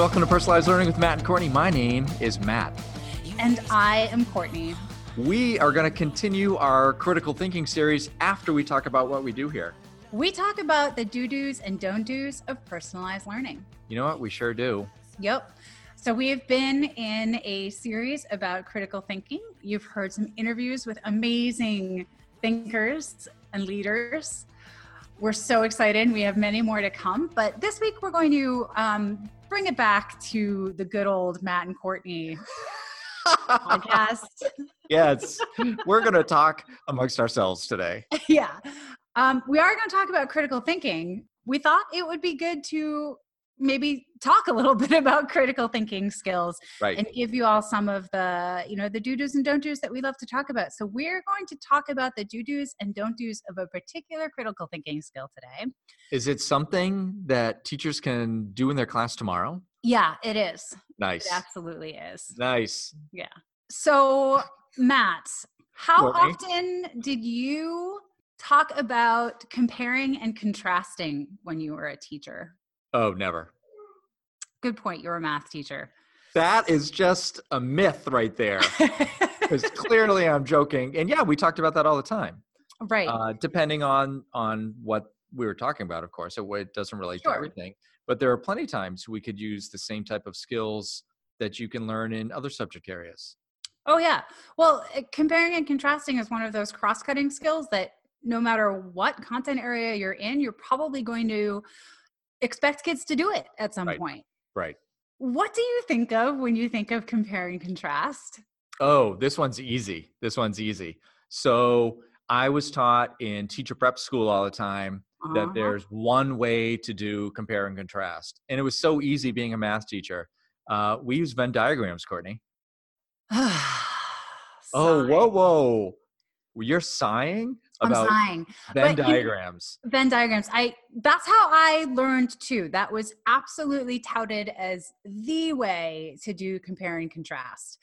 Welcome to Personalized Learning with Matt and Courtney. My name is Matt. And I am Courtney. We are going to continue our critical thinking series after we talk about what we do here. We talk about the do do's and don't do's of personalized learning. You know what? We sure do. Yep. So, we have been in a series about critical thinking. You've heard some interviews with amazing thinkers and leaders. We're so excited. We have many more to come. But this week, we're going to um, bring it back to the good old Matt and Courtney podcast. yes, we're going to talk amongst ourselves today. yeah. Um, we are going to talk about critical thinking. We thought it would be good to maybe talk a little bit about critical thinking skills right. and give you all some of the you know the do do's and don't do's that we love to talk about. So we're going to talk about the do do's and don't do's of a particular critical thinking skill today. Is it something that teachers can do in their class tomorrow? Yeah it is. Nice. it absolutely is. Nice. Yeah. So matt how often did you talk about comparing and contrasting when you were a teacher Oh, never. Good point. You're a math teacher. That is just a myth right there. Because clearly I'm joking. And yeah, we talked about that all the time. Right. Uh, depending on on what we were talking about, of course. So it doesn't relate sure. to everything. But there are plenty of times we could use the same type of skills that you can learn in other subject areas. Oh yeah. Well, eh, comparing and contrasting is one of those cross-cutting skills that no matter what content area you're in, you're probably going to expect kids to do it at some right. point. Right. What do you think of when you think of compare and contrast? Oh, this one's easy. This one's easy. So I was taught in teacher prep school all the time uh-huh. that there's one way to do compare and contrast. And it was so easy being a math teacher. Uh, we use Venn diagrams, Courtney. oh, whoa, whoa. You're sighing? About I'm sighing. Venn but diagrams. You, Venn diagrams. I that's how I learned too. That was absolutely touted as the way to do compare and contrast.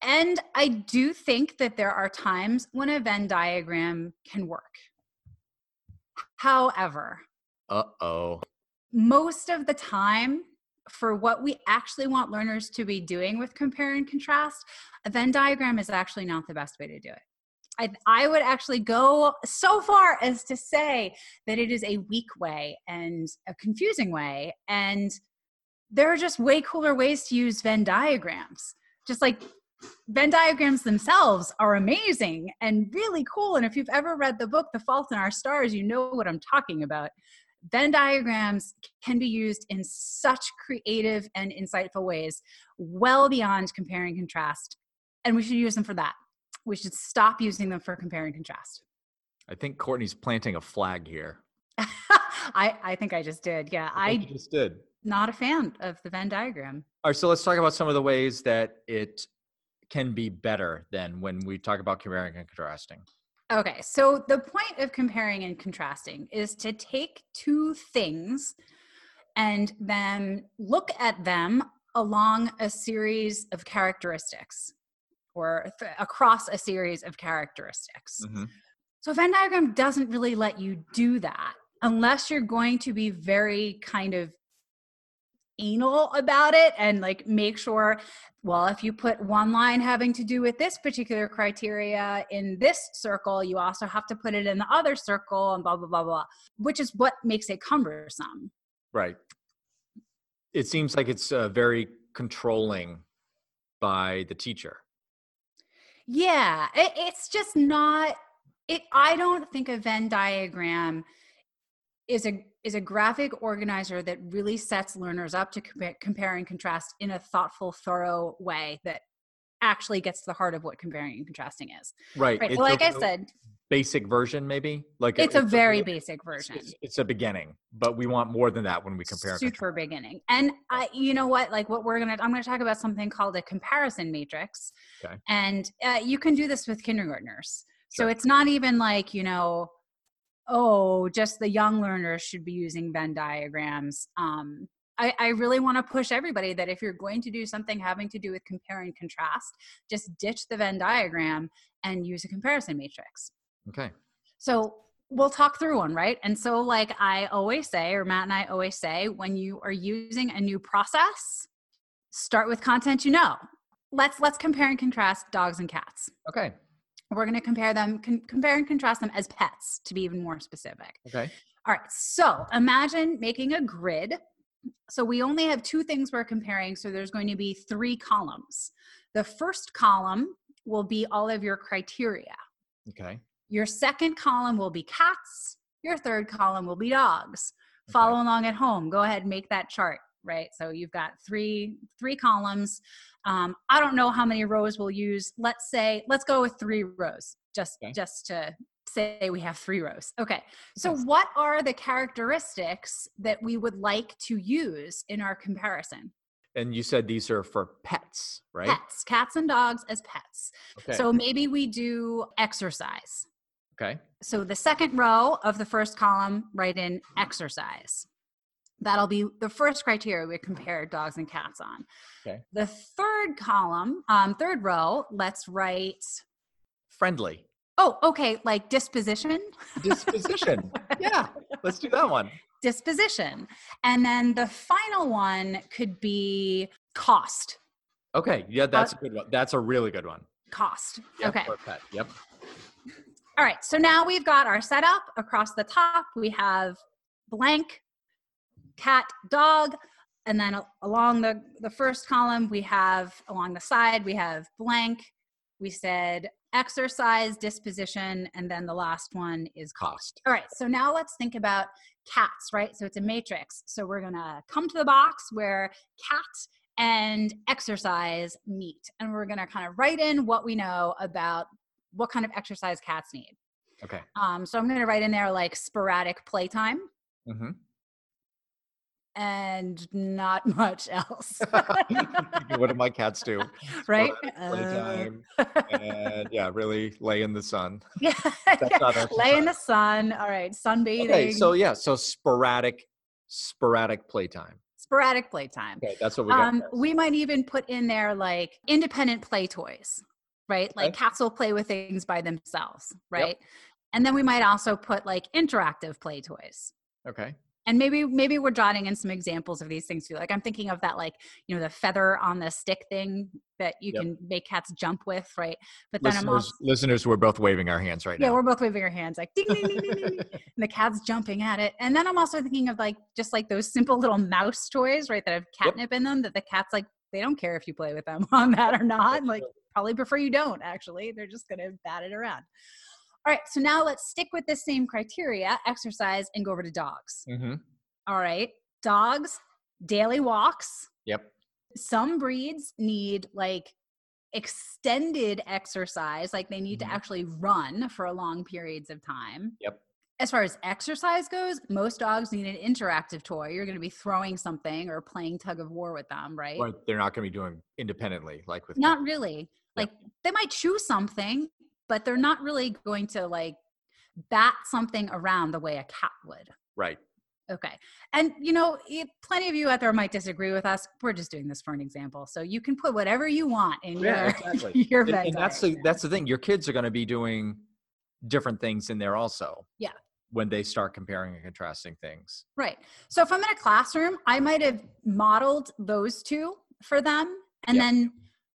And I do think that there are times when a Venn diagram can work. However, uh-oh. Most of the time, for what we actually want learners to be doing with compare and contrast, a Venn diagram is actually not the best way to do it. I, I would actually go so far as to say that it is a weak way and a confusing way. And there are just way cooler ways to use Venn diagrams. Just like Venn diagrams themselves are amazing and really cool. And if you've ever read the book, The Fault in Our Stars, you know what I'm talking about. Venn diagrams can be used in such creative and insightful ways, well beyond compare and contrast. And we should use them for that we should stop using them for compare and contrast. I think Courtney's planting a flag here. I, I think I just did. Yeah. I, I just did. Not a fan of the Venn diagram. All right. So let's talk about some of the ways that it can be better than when we talk about comparing and contrasting. Okay. So the point of comparing and contrasting is to take two things and then look at them along a series of characteristics or th- across a series of characteristics. Mm-hmm. So, Venn diagram doesn't really let you do that unless you're going to be very kind of anal about it and like make sure well if you put one line having to do with this particular criteria in this circle you also have to put it in the other circle and blah blah blah blah which is what makes it cumbersome right it seems like it's uh, very controlling by the teacher yeah, it, it's just not. It. I don't think a Venn diagram is a is a graphic organizer that really sets learners up to compare, compare and contrast in a thoughtful, thorough way that actually gets to the heart of what comparing and contrasting is. Right. right. like I said, basic version maybe? Like it's a, it's very a, basic version. it's, it's, a beginning but we want more than that when we compare super beginning. And i you know what? Like what we're gonna i'm gonna talk about something called a comparison matrix okay. and uh, you can do this with kindergartners. Sure. so it's not even like you know oh just the young learners should be using venn diagrams. Um I, I, really want to push everybody that if you're going to do something having to do with compare and contrast, just ditch the Venn diagram and use a comparison matrix. Okay. So we'll talk through one, right? And so, like I always say, or Matt and I always say, when you are using a new process, start with content you know. Let's let's compare and contrast dogs and cats. Okay. We're going to compare them, con- compare and contrast them as pets to be even more specific. Okay. All right. So imagine making a grid. So we only have two things we're comparing. So there's going to be three columns. The first column will be all of your criteria. Okay. Your second column will be cats. Your third column will be dogs. Follow along at home. Go ahead and make that chart, right? So you've got three three columns. Um, I don't know how many rows we'll use. Let's say let's go with three rows, just Okay. just to say we have three rows. Okay. So Okay. what are the characteristics that we would like to use in our comparison? And you said these are for pets, right? Pets, cats and dogs as pets. Okay. So maybe we do exercise. Okay. So the second row of the first column, write in exercise. That'll be the first criteria we compare dogs and cats on. Okay. The third column, um, third row, let's write. Friendly. Oh, okay, like disposition. Disposition. yeah. Let's do that one. Disposition. And then the final one could be cost. Okay. Yeah, that's a good one. That's a really good one. Cost. Yep, Okay. Yep. All right, so now we've got our setup across the top. We have blank, cat, dog, and then along the, the first column, we have along the side, we have blank. We said exercise, disposition, and then the last one is cost. Cost. All right, so now let's think about cats, right? So it's a matrix. So we're gonna come to the box where cat and exercise meet, and we're gonna kind of write in what we know about what kind of exercise cats need. Okay. Um, so I'm gonna write in there like sporadic playtime Mm-hmm. and not much else, what do my cats do? right? Playtime. Uh, and yeah, really lay in the sun. yeah, That's not lay in the sun. All right, sunbathing. Okay, so yeah, so sporadic, sporadic playtime. sporadic playtime. Okay, that's what we got. Um, we might even put in there like independent play toys, right? Like Okay. cats will play with things by themselves, right? And then we might also put like interactive play toys. okay. And maybe maybe we're jotting in some examples of these things too. Like I'm thinking of that like, you know, the feather on the stick thing that you Yep. can make cats jump with, right? But then I'm Listeners, also listeners, we're both waving our hands right yeah, now. Yeah, we're both waving our hands like ding ding ding ding ding, ding, and the cat's jumping at it. And then I'm also thinking of like just like those simple little mouse toys, right? That have catnip in them that the cat's like they don't care if you play with them on that or not. Like probably prefer you don't actually. They're just gonna bat it around. All right, so now let's stick with the same criteria, exercise, and go over to dogs. mm-hmm. All right, dogs, daily walks. Yep. Some breeds need like extended exercise, like they need Mhm. to actually run for long periods of time. Yep. As far as exercise goes, most dogs need an interactive toy. You're going to be throwing something or playing tug of war with them, right? But they're not going to be doing independently, like with Not really. Yep. Like they might choose something, but they're not really going to like bat something around the way a cat would. right. Okay. And you know, plenty of you out there might disagree with us. We're just doing this for an example. So you can put whatever you want in Yeah, your exactly. your And, and that's the that's the thing. Your kids are going to be doing different things in there also. Yeah. When they start comparing and contrasting things. right. So if I'm in a classroom, I might have modeled those two for them. And Yep. then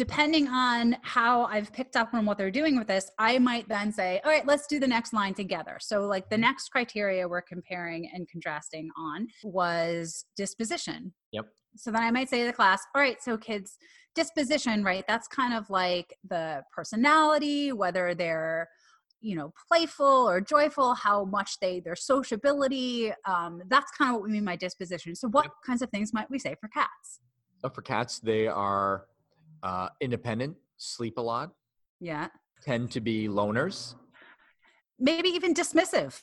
depending on how I've picked up on what they're doing with this, I might then say, all right, let's do the next line together. So like the next criteria we're comparing and contrasting on was disposition. Yep. So then I might say to the class, all right, so kids, disposition, right? That's kind of like the personality, whether they're, you know, playful or joyful, how much they, their sociability. Um, that's kind of what we mean by disposition. So what Yep. kinds of things might we say for cats? Uh, for cats, they are uh, independent, sleep a lot, Yeah. tend to be loners, Maybe even dismissive.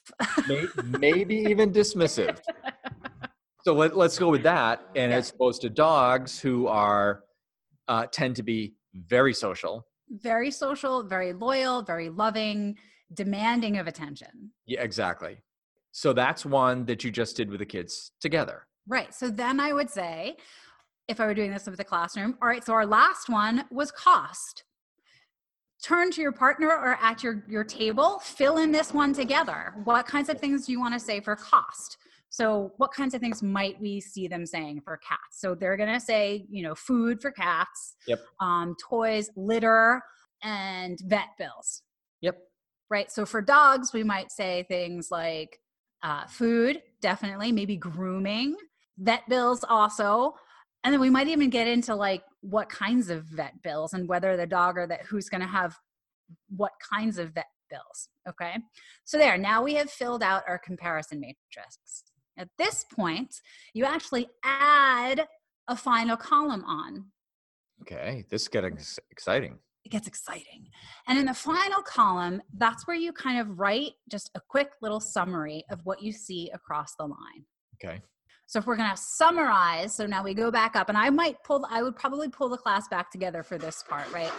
may, maybe even dismissive. So let, let's go with that. And Yeah. as opposed to dogs who are uh, tend to be very social. very social, very loyal, very loving, demanding of attention. Yeah, exactly. So that's one that you just did with the kids together. Right. So then I would say, if I were doing this with the classroom, all right, so our last one was cost. turn to your partner or at your your table fill in this one together. What kinds of things do you want to say for cost? So what kinds of things might we see them saying for cats? So they're going to say you know food for cats yep. um, toys litter and vet bills. Yep. Right? So for dogs we might say things like uh, food definitely maybe grooming vet bills also and then we might even get into like what kinds of vet bills and whether the dog or that who's going to have what kinds of vet bills okay? So there now we have filled out our comparison matrix. At this point you actually add a final column on. Okay this is getting exciting. It gets exciting. And in the final column that's where you kind of write just a quick little summary of what you see across the line. Okay so if we're going to summarize, so now we go back up, and I might pull, I would probably pull the class back together for this part, right?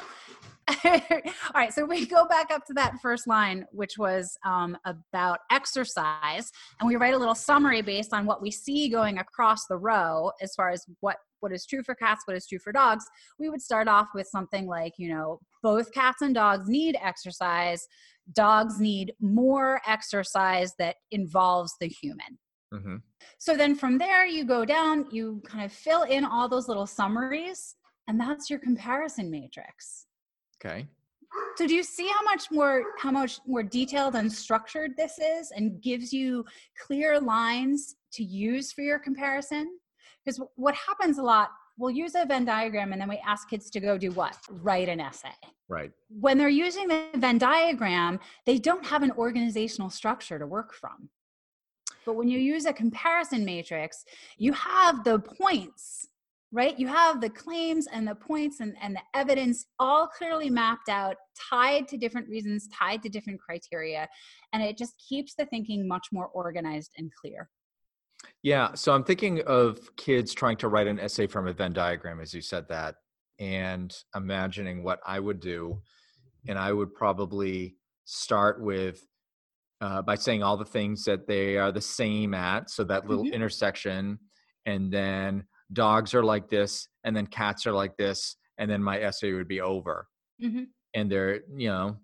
All right, so we go back up to that first line, which was um, about exercise, and we write a little summary based on what we see going across the row as far as what what is true for cats, what is true for dogs. We would start off with something like, you know, both cats and dogs need exercise. Dogs need more exercise that involves the human. Mm-hmm. So then from there, you go down, you kind of fill in all those little summaries, and that's your comparison matrix. Okay. So do you see how much more how much more detailed and structured this is and gives you clear lines to use for your comparison? Because what happens a lot, we'll use a Venn diagram and then we ask kids to go do what? Write an essay. Right. When they're using the Venn diagram, they don't have an organizational structure to work from. But when you use a comparison matrix, you have the points, right? You have the claims and the points and, and the evidence all clearly mapped out, tied to different reasons, tied to different criteria. And it just keeps the thinking much more organized and clear. Yeah. So I'm thinking of kids trying to write an essay from a Venn diagram, as you said that, and imagining what I would do. And I would probably start with uh, by saying all the things that they are the same at. So that little mm-hmm. intersection, and then dogs are like this, and then cats are like this, and then my essay would be over. Mm-hmm. And they're, you know,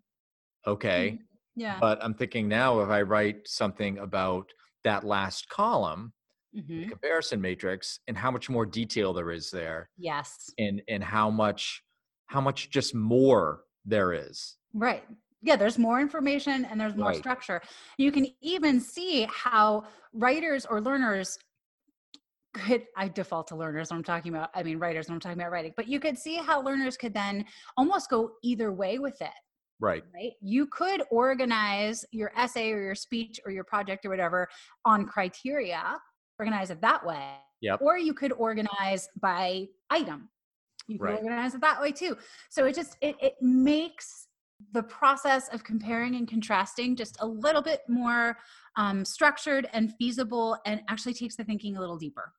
okay. Mm-hmm. Yeah. But I'm thinking now if I write something about that last column, mm-hmm. comparison matrix, and how much more detail there is there. Yes. And and how much how much just more there is. Right yeah there's more information and there's more right. structure you can even see how writers or learners could i default to learners i'm talking about i mean writers when i'm talking about writing but you could see how learners could then almost go either way with it right right you could organize your essay or your speech or your project or whatever on criteria organize it that way yep. or you could organize by item you can right. organize it that way too so it just it, it makes the process of comparing and contrasting just a little bit more um, structured and feasible and actually takes the thinking a little deeper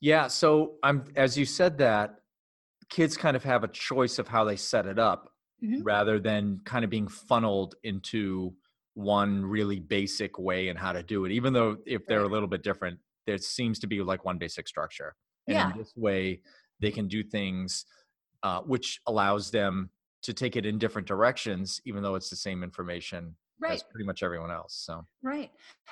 yeah so i'm as you said that kids kind of have a choice of how they set it up mm-hmm. rather than kind of being funneled into one really basic way and how to do it even though if they're a little bit different there seems to be like one basic structure and yeah. in this way they can do things uh, which allows them to take it in different directions, even though it's the same information right. as pretty much everyone else. So right,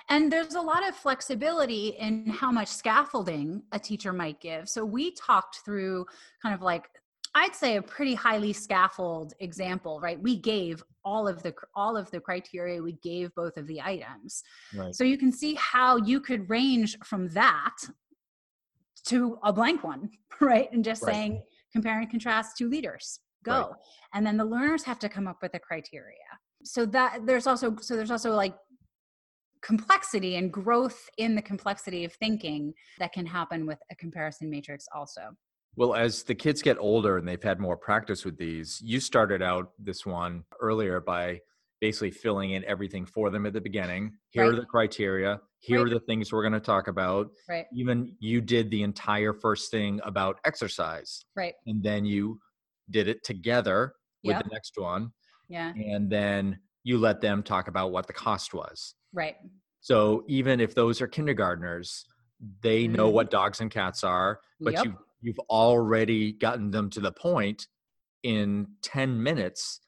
and there's a lot of flexibility in how much scaffolding a teacher might give. So we talked through kind of like I'd say a pretty highly scaffold example, right? We gave all of the all of the criteria. We gave both of the items, right. so you can see how you could range from that to a blank one, right? And just right. saying compare and contrast two leaders go right. and then the learners have to come up with a criteria. So that there's also so there's also like complexity and growth in the complexity of thinking that can happen with a comparison matrix also. Well as the kids get older and they've had more practice with these you started out this one earlier by basically filling in everything for them at the beginning. Here right. are the criteria. Here right. are the things we're going to talk about. Right. Even you did the entire first thing about exercise. Right. And then you did it together with yep. the next one. Yeah. And then you let them talk about what the cost was. Right. So even if those are kindergartners, they mm-hmm. know what dogs and cats are, but yep. you you've already gotten them to the point in 10 minutes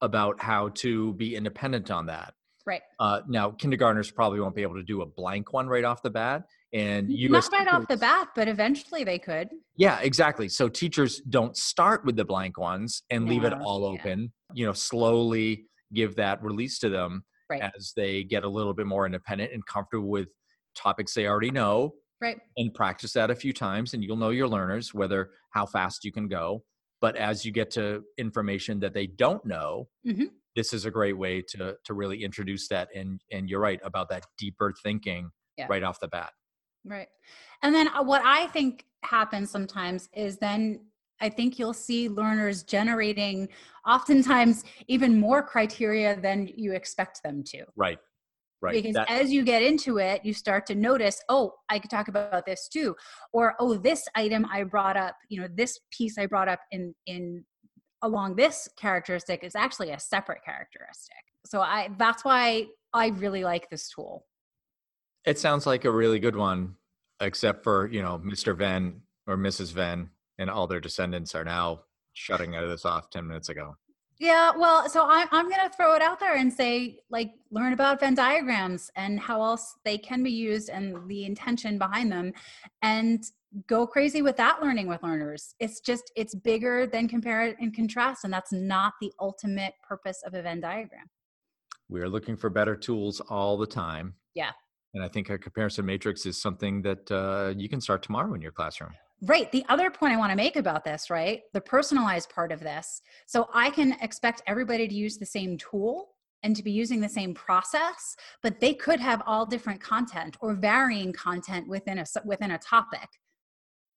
about how to be independent on that. Right. Uh, now, kindergartners probably won't be able to do a blank one right off the bat, and you not right off the bat, but eventually they could. Yeah, exactly. So teachers don't start with the blank ones and leave it all yeah. open. You know, slowly give that release to them Right. as they get a little bit more independent and comfortable with topics they already know Right. and practice that a few times and you'll know your learners whether how fast you can go but as you get to information that they don't know Mhm. this is a great way to to really introduce that and and you're right about that deeper thinking Yeah. right off the bat Right. And then uh, what I think happens sometimes is then I think you'll see learners generating oftentimes even more criteria than you expect them to. right right Because That- as you get into it, you start to notice, oh, I could talk about this too. Or, oh, this item I brought up, you know, this piece I brought up in in along this characteristic is actually a separate characteristic. So I that's why I really like this tool. It sounds like a really good one, except for, you know, Mr. Venn or Mrs. Venn and all their descendants are now shutting out of this off 10 minutes ago. Yeah, well, so I'm I'm gonna throw it out there and say, like, learn about Venn diagrams and how else they can be used and the intention behind them, and go crazy with that learning with learners. It's just it's bigger than compare and contrast, and that's not the ultimate purpose of a Venn diagram. We're looking for better tools all the time. Yeah. And I think a comparison matrix is something that uh, you can start tomorrow in your classroom. Right. The other point I want to make about this, right? The personalized part of this. So I can expect everybody to use the same tool and to be using the same process, but they could have all different content or varying content within a within a topic.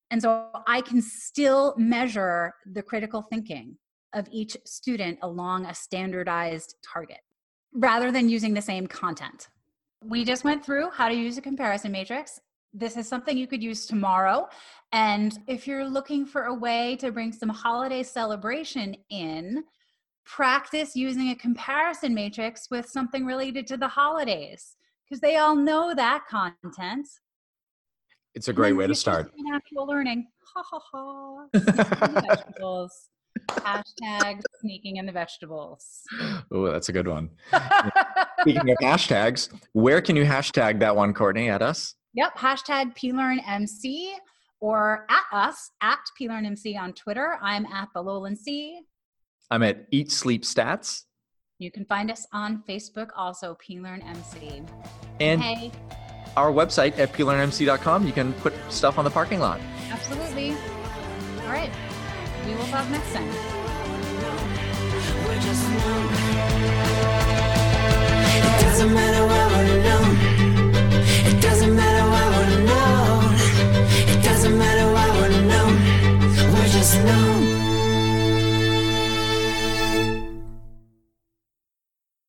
And so I can still measure the critical thinking of each student along a standardized target rather than using the same content. We just went through how to use a comparison matrix. This is something you could use tomorrow. And if you're looking for a way to bring some holiday celebration in, practice using a comparison matrix with something related to the holidays because they all know that content. It's a great way to start. an Actual learning. Ha ha ha. Sneaking in the vegetables. Hashtag sneaking in the vegetables. oh, that's a good one. Speaking of hashtags, where can you hashtag that one, Courtney, at us? Yep, hashtag PLearnMC or at us at PLearnMC on Twitter. I'm at the Lowland C. I'm at Eat Sleep Stats. You can find us on Facebook, also PLearnMC. And hey, our website at plearnmc.com. You can put stuff on the parking lot. absolutely. All right, we will talk next time. It doesn't matter what we're